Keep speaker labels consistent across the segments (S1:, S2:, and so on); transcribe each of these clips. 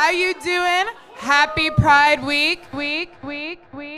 S1: How you doing? Happy Pride Week, week, week, week.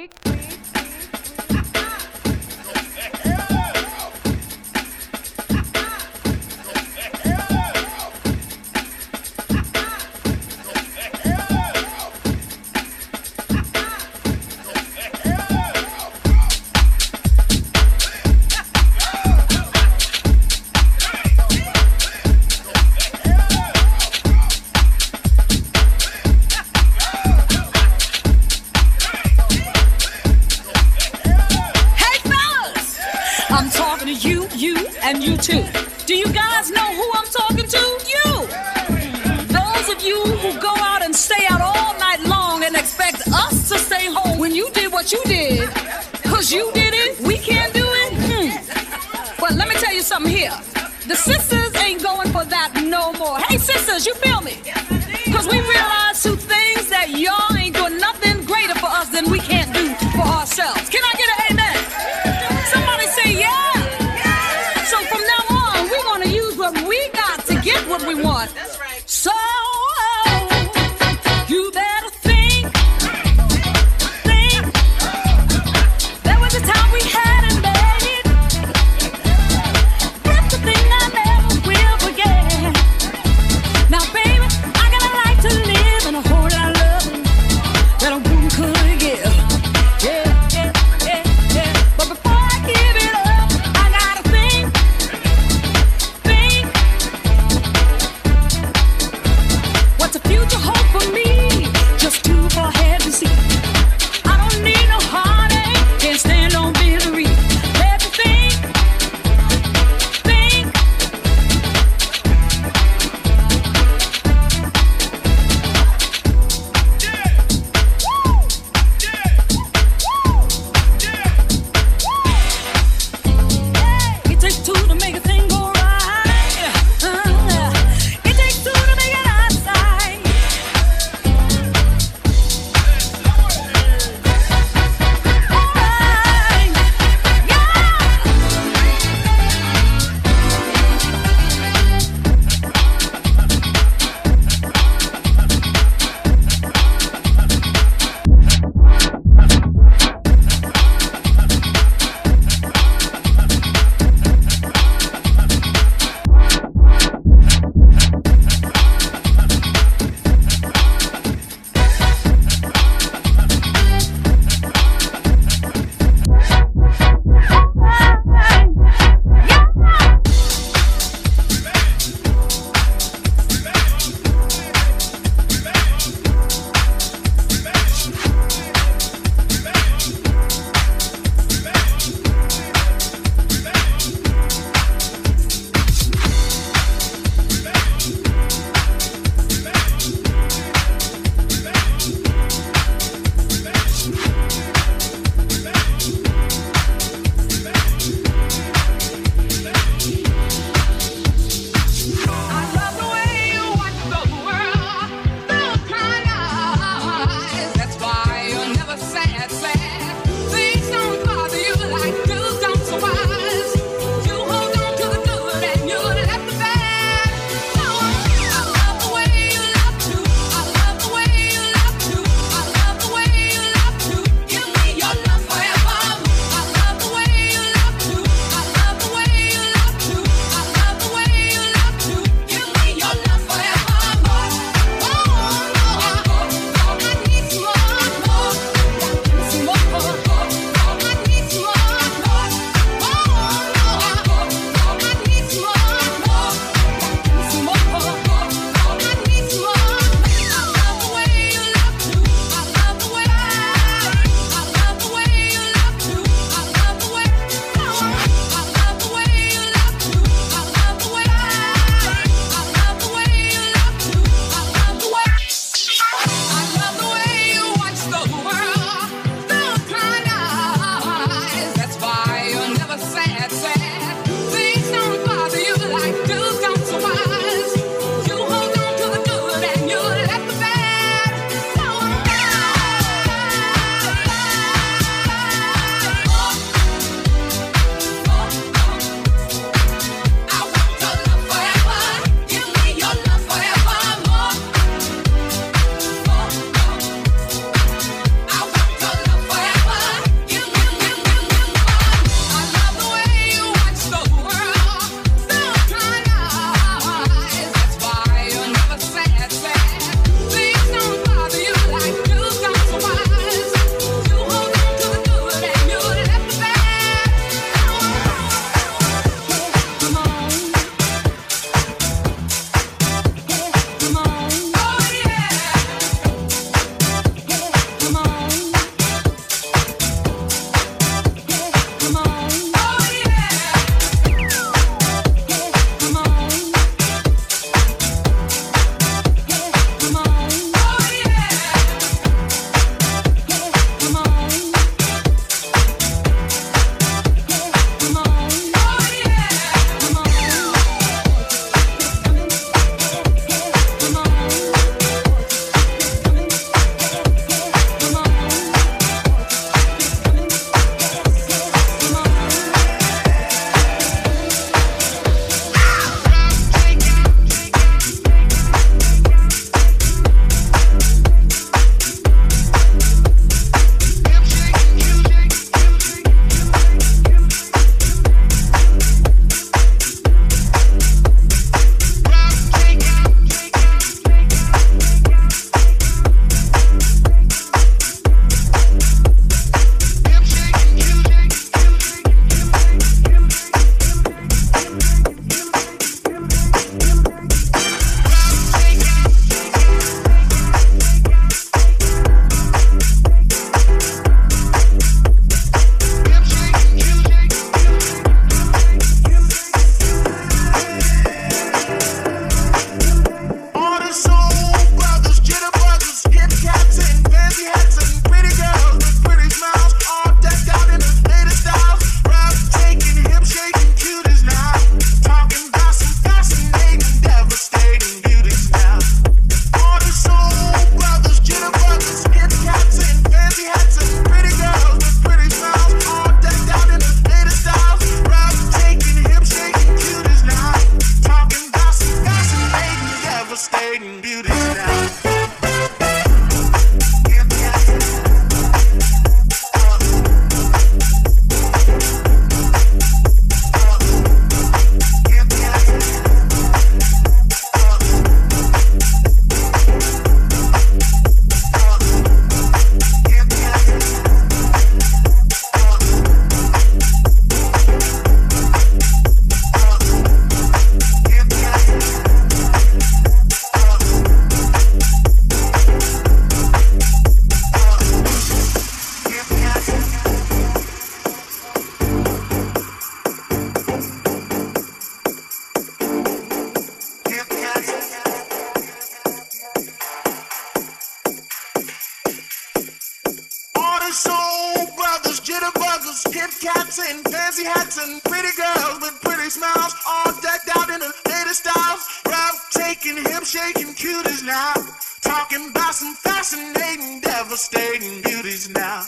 S2: caps and fancy hats and pretty girls with pretty smiles, all decked out in the latest styles. Rough taking, hip shaking cuties now. Talking about some fascinating, devastating beauties now.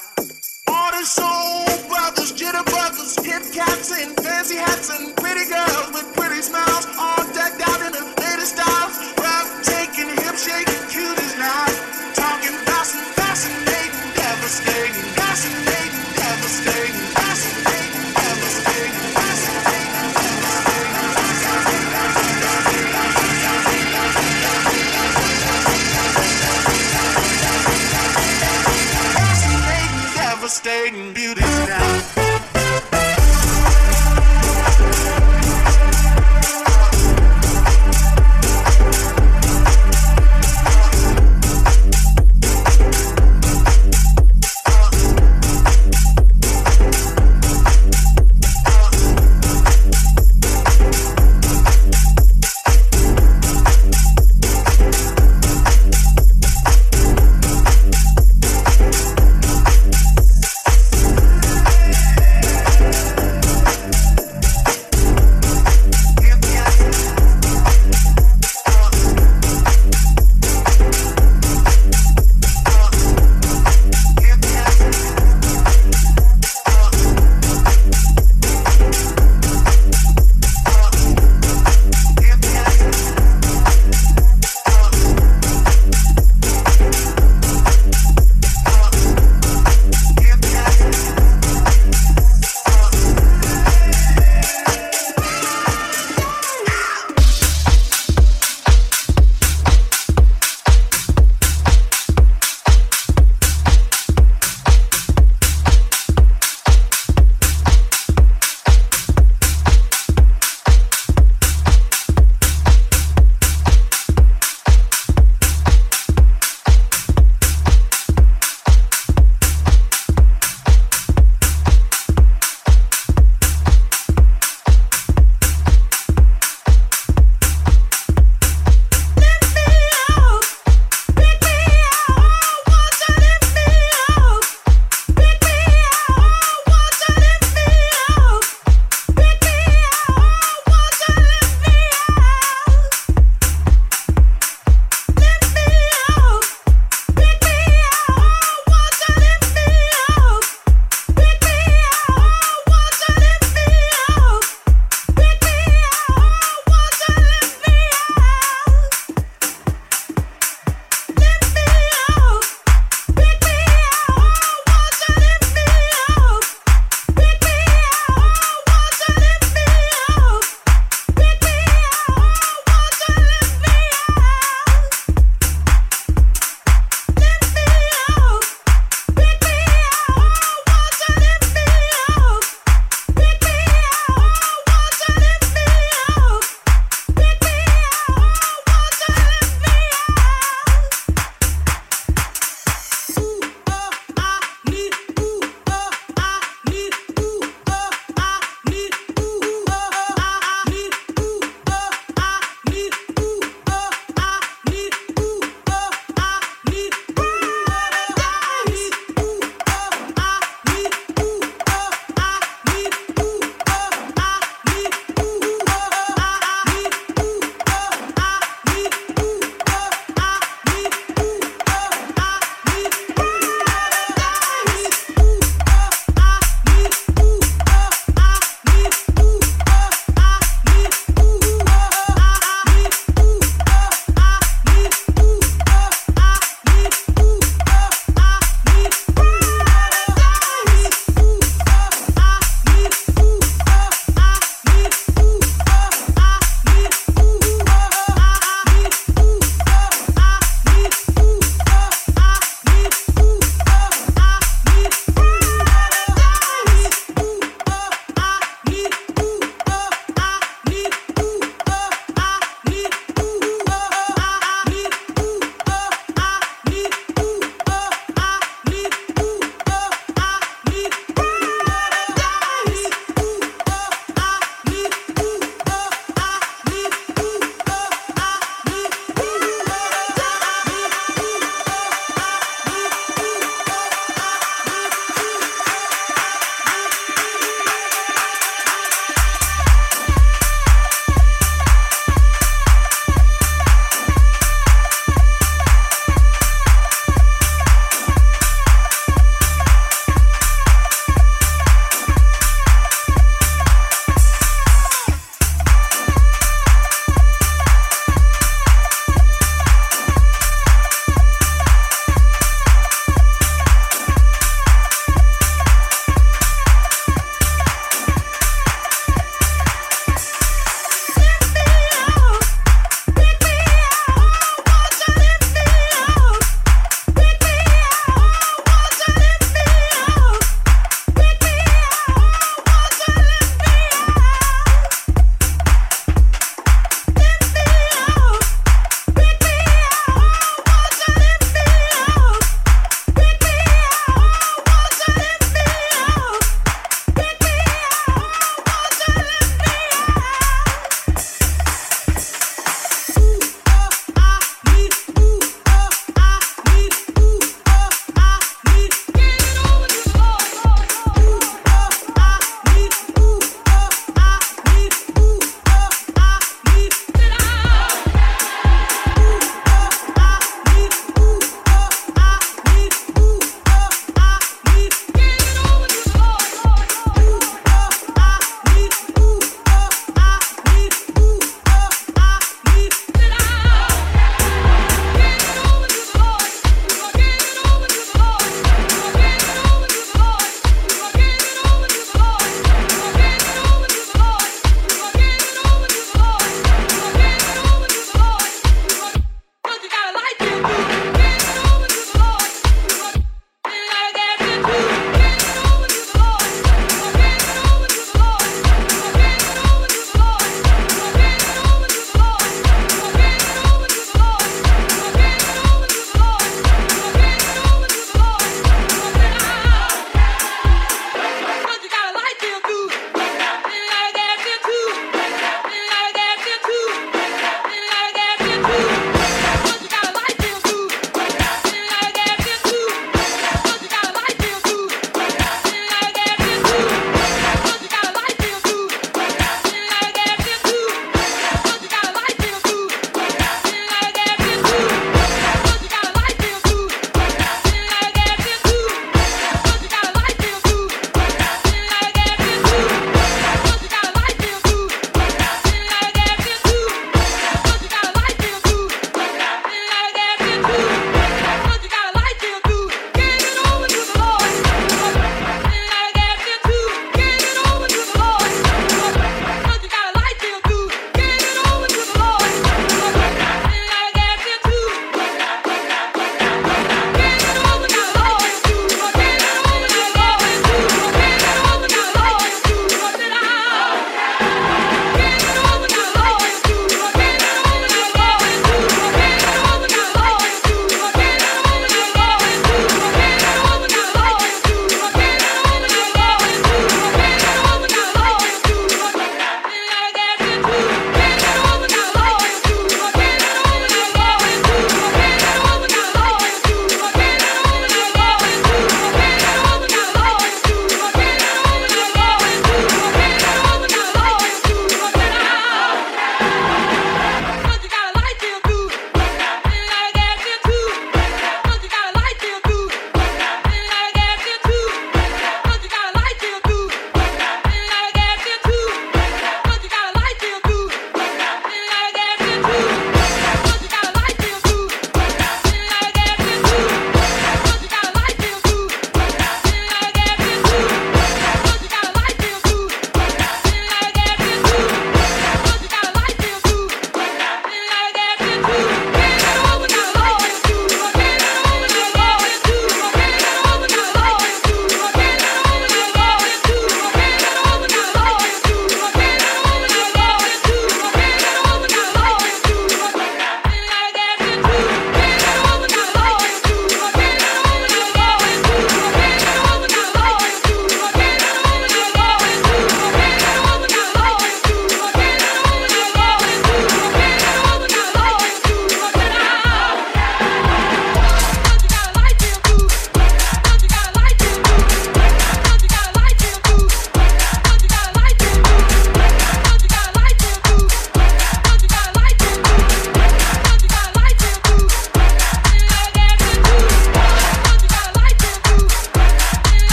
S2: All the soul brothers, jitter brothers, hip caps and fancy hats and pretty girls with pretty smiles, all decked out in the latest styles. Rough taking, hip shaking cuties now.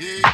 S3: Yeah.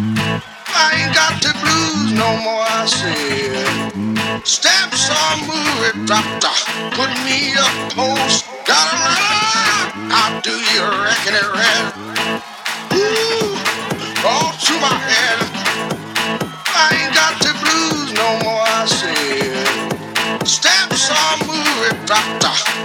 S4: I ain't got the blues no more, I said. Stamps on movie, drop top, put me up post. Gotta run, I do you reckon it red. Ooh, all to my head. I ain't got the blues no more, I said. Stamps on movie, drop top.